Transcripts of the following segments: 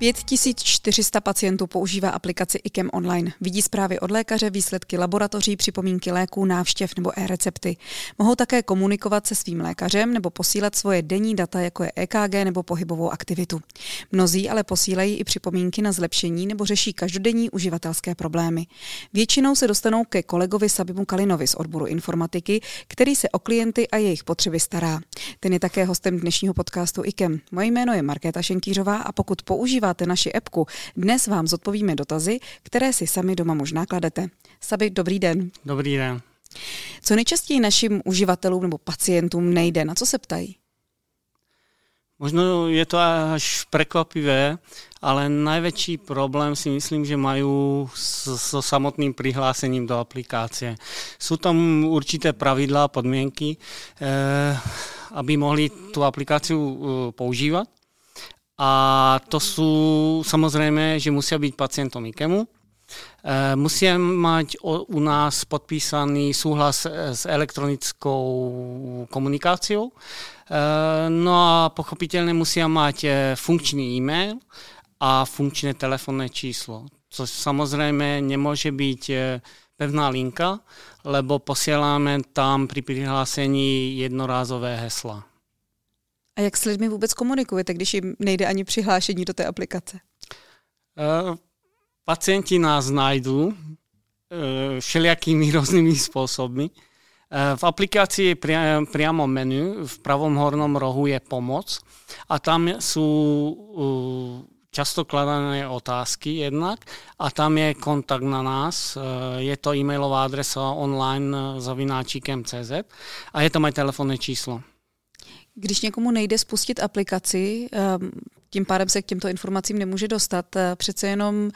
5400 pacientů používá aplikaci IKEM Online. Vidí zprávy od lékaře, výsledky laboratoří, připomínky léků, návštěv nebo e-recepty. Mohou také komunikovat se svým lékařem nebo posílat svoje denní data, jako je EKG nebo pohybovou aktivitu. Mnozí ale posílají i připomínky na zlepšení nebo řeší každodenní uživatelské problémy. Většinou se dostanou ke kolegovi Sabimu Kalinovi z odboru informatiky, který se o klienty a jejich potřeby stará. Ten je také hostem dnešního podcastu IKEM. Moje jméno je Markéta Šenkýřová a pokud používá používáte naši appku, dnes vám zodpovíme dotazy, které si sami doma možná kladete. Sabi, dobrý den. Dobrý den. Co nejčastěji našim uživatelům nebo pacientům nejde? Na co se ptají? Možno je to až prekvapivé, ale najväčší problém si myslím, že mají so samotným prihlásením do aplikácie. Jsou tam určité pravidla a podmienky, eh, aby mohli tu aplikáciu eh, používat. A to jsou samozřejmě, že musí být pacientom IKEMu, e, musí mať u nás podpísaný súhlas s elektronickou komunikáciou. E, no a pochopitelně musí e, funkční e-mail a funkčné telefonné číslo, což samozřejmě nemůže být pevná linka, lebo posíláme tam při přihlásení jednorázové hesla. A jak s lidmi vůbec komunikujete, když jim nejde ani přihlášení do té aplikace? Uh, pacienti nás najdou uh, všelijakými různými způsoby. Uh, v aplikaci je pri, priamo menu, v pravom hornom rohu je pomoc a tam jsou často kladané otázky jednak a tam je kontakt na nás, je to e-mailová adresa online zavináčikem.cz a je tam aj telefónne číslo. Když někomu nejde spustit aplikaci, ehm, tím pádem se k těmto informacím nemůže dostat, eh, přece jenom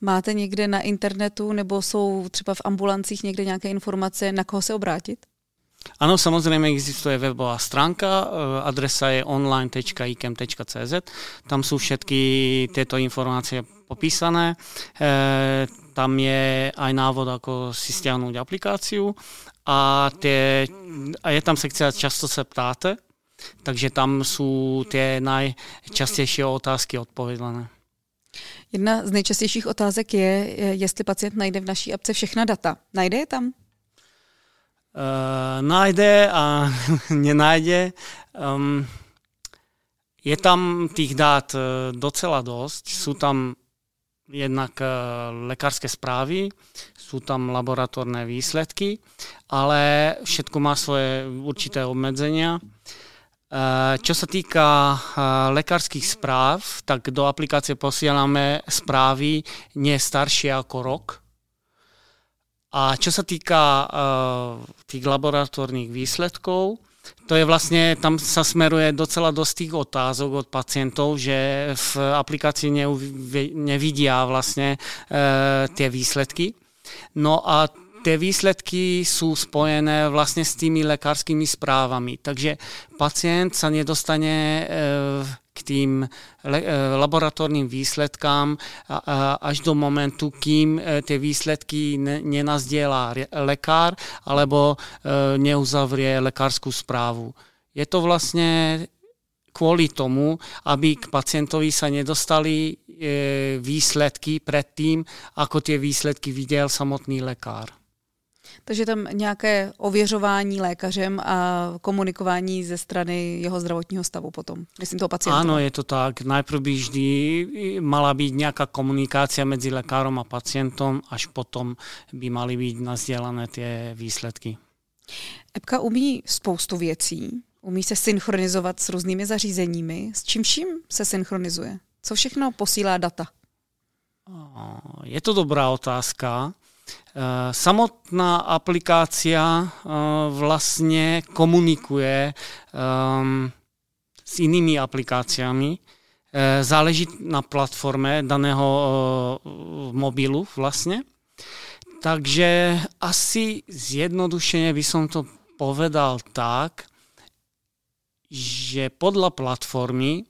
máte někde na internetu nebo jsou třeba v ambulancích někde nějaké informace, na koho se obrátit? Ano, samozřejmě existuje webová stránka, eh, adresa je online.ikem.cz, tam jsou všechny tyto informace popísané, eh, tam je aj návod, ako si stiahnuť aplikáciu. A, a je tam sekcia často se ptáte, takže tam jsou ty nejčastější otázky odpovědlené. Jedna z nejčastějších otázek je, jestli pacient najde v naší apce všechna data. Najde je tam? Uh, najde a nenajde. Um, je tam těch dát eh, docela dost. Jsou tam jednak uh, lékařské zprávy, jsou tam laboratorné výsledky, ale všetko má svoje určité obmedzenia. Eh, čo sa týka eh, lekárskych správ, tak do aplikácie posielame správy nie staršie ako rok. A čo sa týka uh, tých laboratórnych výsledkov, to je vlastně, tam sa smeruje docela dost tých otázok od pacientov, že v aplikaci nevidia vlastně uh, tie výsledky. No a ty výsledky jsou spojené vlastně s tými lékařskými zprávami. Takže pacient se nedostane eh, k tým eh, laboratorním výsledkám až do momentu, kým eh, ty výsledky nenazdělá lékař alebo neuzavře lékařskou zprávu. Je to vlastně kvůli tomu, aby k pacientovi se nedostali výsledky předtím, ako ty výsledky viděl samotný lékař. Takže tam nějaké ověřování lékařem a komunikování ze strany jeho zdravotního stavu potom, myslím toho pacienta. Ano, je to tak. Najprv by vždy mala být nějaká komunikace mezi lékařem a pacientem, až potom by mali být nazdělané ty výsledky. Epka umí spoustu věcí, umí se synchronizovat s různými zařízeními. S čím vším se synchronizuje? Co všechno posílá data? Je to dobrá otázka. Eh, samotná aplikácia eh, vlastně komunikuje ehm, s jinými aplikáciami. Eh, záleží na platforme daného mobilu vlastně. Takže asi zjednodušeně by som to povedal tak, že podle platformy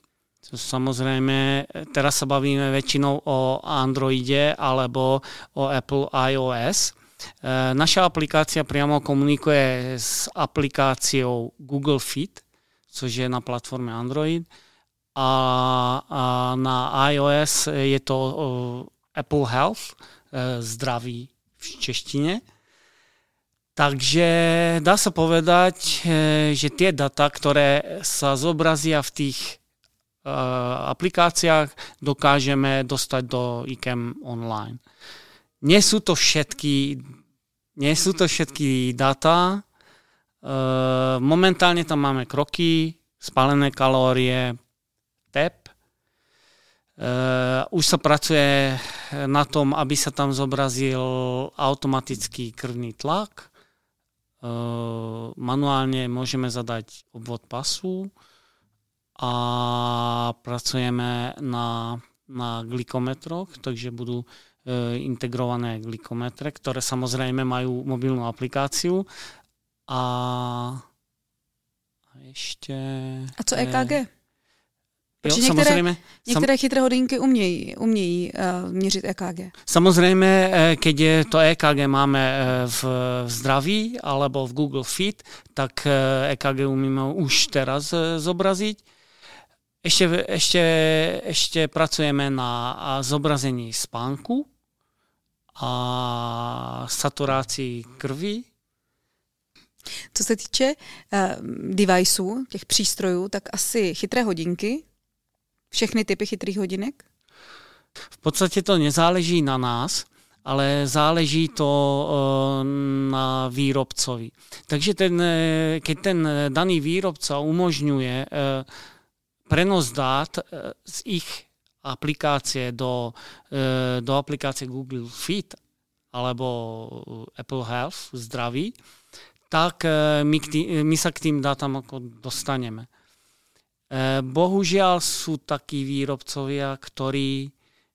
Samozřejmě, teraz se bavíme většinou o Androidě alebo o Apple iOS. E, naša aplikácia priamo komunikuje s aplikáciou Google Fit, což je na platformě Android, a, na iOS je to Apple Health, zdraví v češtině. Takže dá sa povedať, že tie data, ktoré sa zobrazia v tých aplikáciách, dokážeme dostať do ICAM online. Nie sú to všetky, nie sú to všetky data. Momentálne tam máme kroky, spálené kalórie, TEP. Už sa pracuje na tom, aby sa tam zobrazil automatický krvný tlak. Manuálne môžeme zadať obvod pasu a pracujeme na, na glikometroch, takže budú e, integrované glikometre, ktoré samozrejme majú mobilnú aplikáciu a, a ešte... A co EKG? E, jo, některé, samozřejmě, některé sam... chytré hodinky umějí, umějí uh, měřit EKG. Samozřejmě, keď je to EKG máme v, v zdraví alebo v Google Fit, tak EKG umíme už teraz zobrazit. Ešte, ešte, ešte pracujeme na zobrazení spánku a saturácii krvi. Co se týče uh, deviceů, těch přístrojů, tak asi chytré hodinky, všechny typy chytrých hodinek? V podstatě to nezáleží na nás, ale záleží to uh, na výrobcovi. Takže ten, eh, keď ten daný výrobca umožňuje uh, prenos dát eh, z ich aplikácie do, eh, do aplikácie Google Fit alebo Apple Health, zdraví, tak eh, my, tý, my sa k tým dátam ako dostaneme. Bohužiaľ sú takí výrobcovia, ktorí,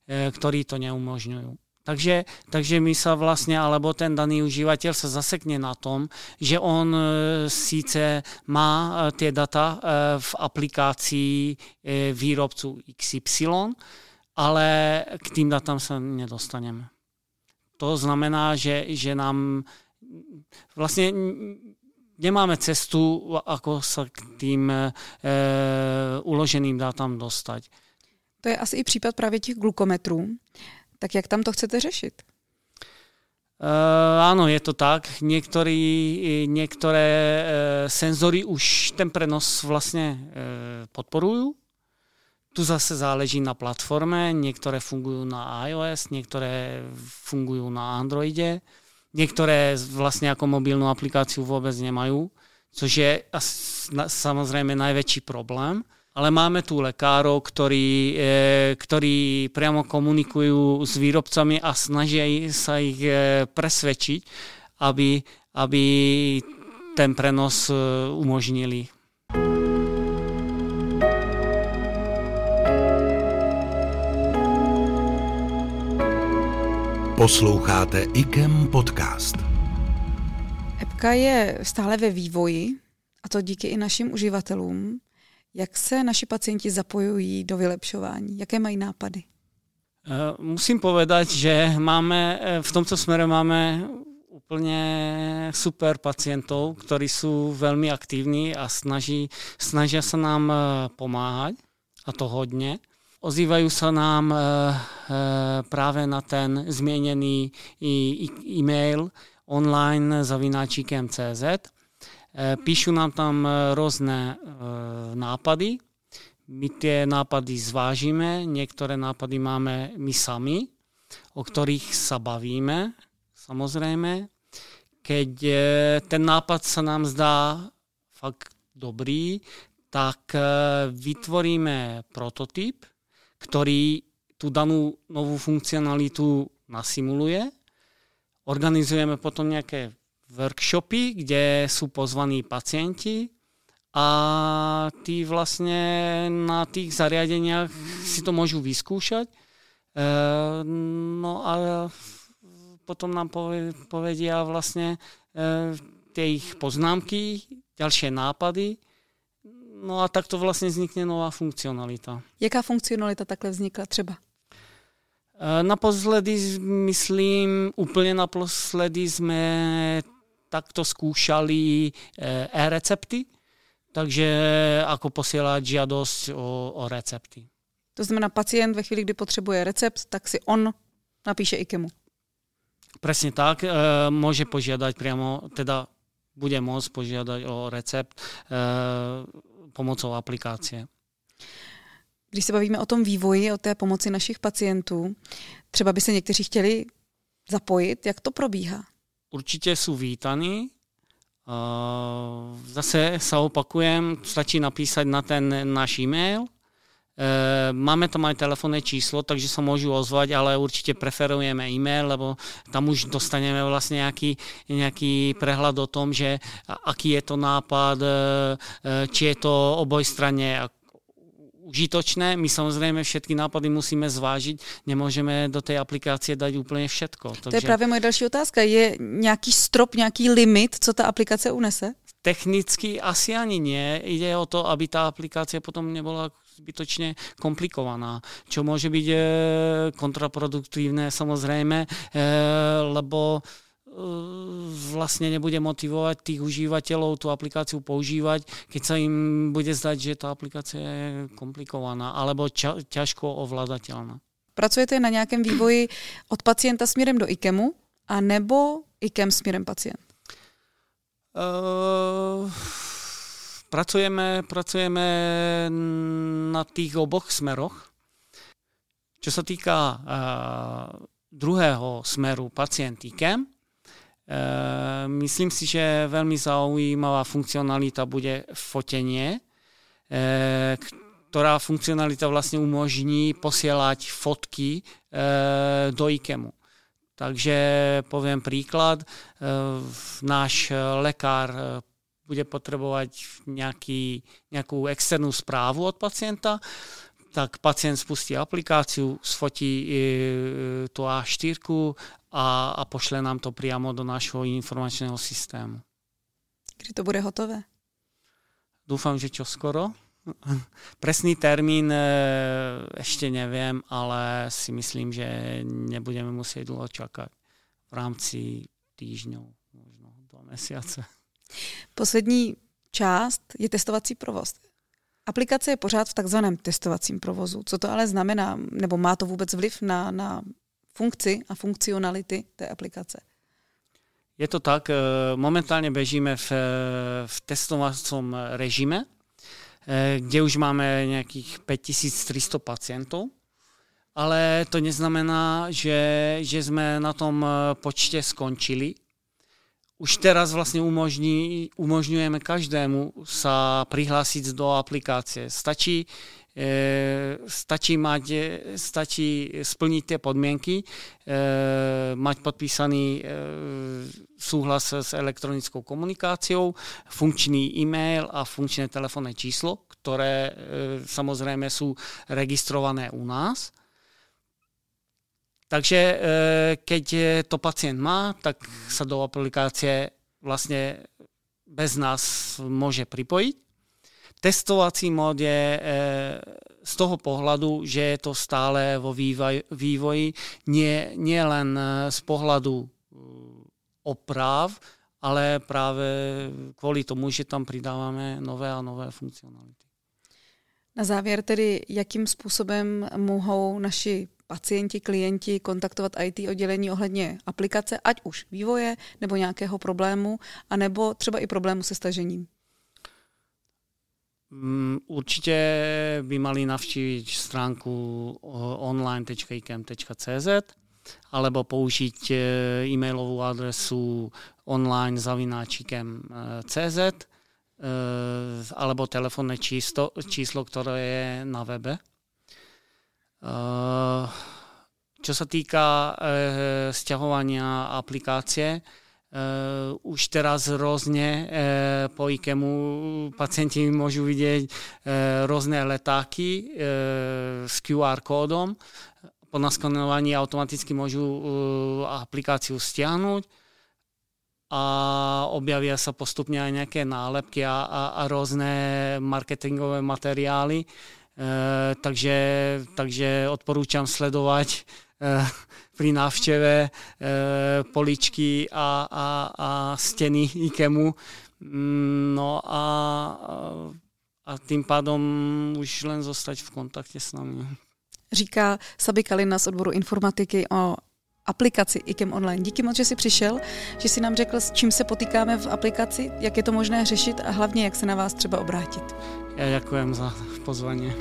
ktorí to neumožňujú. Takže, takže my sa vlastne, alebo ten daný užívateľ sa zasekne na tom, že on e, síce má e, tie data e, v aplikácii výrobcu XY, ale k tým datám sa nedostaneme. To znamená, že, že nám vlastne nemáme cestu, ako sa k tým e, uloženým datám dostať. To je asi i případ právě těch glukometrů. Tak jak tam to chcete řešit? Uh, je to tak. Niektorí, niektoré uh, senzory už ten prenos vlastne uh, podporujú. Tu zase záleží na platforme. Niektoré fungujú na iOS, niektoré fungujú na Androide. Niektoré vlastne ako mobilnú aplikáciu vôbec nemajú, což je samozrejme najväčší problém ale máme tu lekárov, ktorí, e, ktorí priamo komunikujú s výrobcami a snaží sa ich e, presvedčiť, aby, aby ten prenos e, umožnili. Posloucháte IKEM podcast. Epka je stále ve vývoji, a to díky i našim uživatelům. Jak se naši pacienti zapojují do vylepšování? Jaké mají nápady? Eh, musím povedať, že máme, eh, v tomto smere máme úplne super pacientov, ktorí sú veľmi aktívni a snaží, snažia sa nám eh, pomáhať, a to hodne. Ozývajú sa nám práve na ten zmienený e-mail online zavináčikem CZ Eh, píšu nám tam eh, rôzne eh, nápady. My tie nápady zvážime, niektoré nápady máme my sami, o ktorých sa bavíme, samozrejme. Keď ten nápad sa nám zdá fakt dobrý, tak vytvoríme prototyp, ktorý tú danú novú funkcionalitu nasimuluje. Organizujeme potom nejaké workshopy, kde sú pozvaní pacienti a tí vlastne na tých zariadeniach si to môžu vyskúšať. E, no a potom nám povedia vlastne e, tie ich poznámky, ďalšie nápady. No a takto vlastně vznikne nová funkcionalita. Jaká funkcionalita takhle vznikla třeba? E, naposledy, myslím, úplně naposledy jsme takto skúšali e-recepty. takže ako posílat žádost o, o recepty. To znamená, pacient ve chvíli, kdy potřebuje recept, tak si on napíše IKEMu. Presne tak, e, môže požiadať priamo, teda bude môcť požiadať o recept e, pomocou aplikácie. Když se bavíme o tom vývoji, o té pomoci našich pacientů, třeba by se někteří chtěli zapojit, jak to probíhá? Určitě jsou vítaní. Zase sa opakujem, stačí napísať na ten náš e-mail. Máme tam aj telefónne číslo, takže sa môžu ozvať, ale určite preferujeme e-mail, lebo tam už dostaneme vlastne nejaký, nejaký prehľad o tom, že aký je to nápad, e, či je to obojstranne užitočné. My samozřejmě všetky nápady musíme zvážit, nemůžeme do té aplikace dát úplně všetko. Takže... To je právě moje další otázka. Je nějaký strop, nějaký limit, co ta aplikace unese? Technicky asi ani nie. Jde o to, aby ta aplikace potom nebyla zbytočně komplikovaná, čo může být eh, kontraproduktivné samozřejmě, eh, lebo vlastne nebude motivovať tých užívateľov tú aplikáciu používať, keď sa im bude zdať, že tá aplikácia je komplikovaná alebo ča, ťažko ovládateľná. Pracujete na nějakém vývoji od pacienta směrem do IKEMu a nebo IKEM směrem pacient? Uh, pracujeme, pracujeme na tých oboch smeroch. Čo sa týka uh, druhého smeru pacient IKEM, Eh, myslím si, že veľmi zaujímavá funkcionalita bude fotenie, eh, ktorá funkcionalita vlastne umožní posielať fotky eh, do IKEMu. Takže poviem príklad, náš lekár bude potrebovať nejaký, nejakú externú správu od pacienta, tak pacient spustí aplikáciu, sfotí tú A4 a, a pošle nám to priamo do našeho informačného systému. Kdy to bude hotové? Dúfam, že čo skoro. Presný termín e, ešte neviem, ale si myslím, že nebudeme musieť dlho čakať v rámci týždňov, možno dva mesiace. Poslední část je testovací provoz. Aplikace je pořád v takzvaném testovacím provozu. Co to ale znamená? Nebo má to vůbec vliv na, na funkci a funkcionality té aplikace? Je to tak, eh, momentálně bežíme v, v testovacom režime, eh, kde už máme nějakých 5300 pacientů, ale to neznamená, že, že jsme na tom eh, počte skončili. Už teraz vlastně umožní, umožňujeme každému sa prihlásiť do aplikácie. Stačí E, stačí mať, stačí splniť tie podmienky, e, mať podpísaný e, súhlas s elektronickou komunikáciou, funkčný e-mail a funkčné telefónne číslo, ktoré samozrejme sú registrované u nás. Takže keď to pacient má, tak sa do aplikácie vlastne bez nás môže pripojiť testovací mod je eh, z toho pohľadu, že je to stále vo vývoji, nie, nie len eh, z pohľadu eh, oprav, ale právě kvůli tomu, že tam přidáváme nové a nové funkcionality. Na závěr tedy, jakým způsobem mohou naši pacienti, klienti kontaktovat IT oddělení ohledně aplikace, ať už vývoje nebo nějakého problému, anebo třeba i problému se stažením? Mm, určite by mali navštíviť stránku online.ikem.cz alebo použiť e, e-mailovú adresu online zavináčikem.cz e, alebo telefónne číslo, číslo, ktoré je na webe. E, čo sa týka sťahovania aplikácie, Uh, už teraz rôzne uh, po IKEMu pacienti môžu vidieť uh, rôzne letáky uh, s QR kódom. Po naskanovaní automaticky môžu uh, aplikáciu stiahnuť a objavia sa postupne aj nejaké nálepky a, a, a rôzne marketingové materiály. Uh, takže, takže odporúčam sledovať uh, pri návšteve e, poličky a, a, a stěny IKEMu. Mm, no a a tím pádem už len zostať v kontakte s nami. Říká Sabi Kalina z odboru informatiky o aplikaci IKEM Online. Díky moc, že jsi přišel, že jsi nám řekl, s čím se potýkáme v aplikaci, jak je to možné řešit a hlavně, jak se na vás třeba obrátit. Já děkujem za pozvání.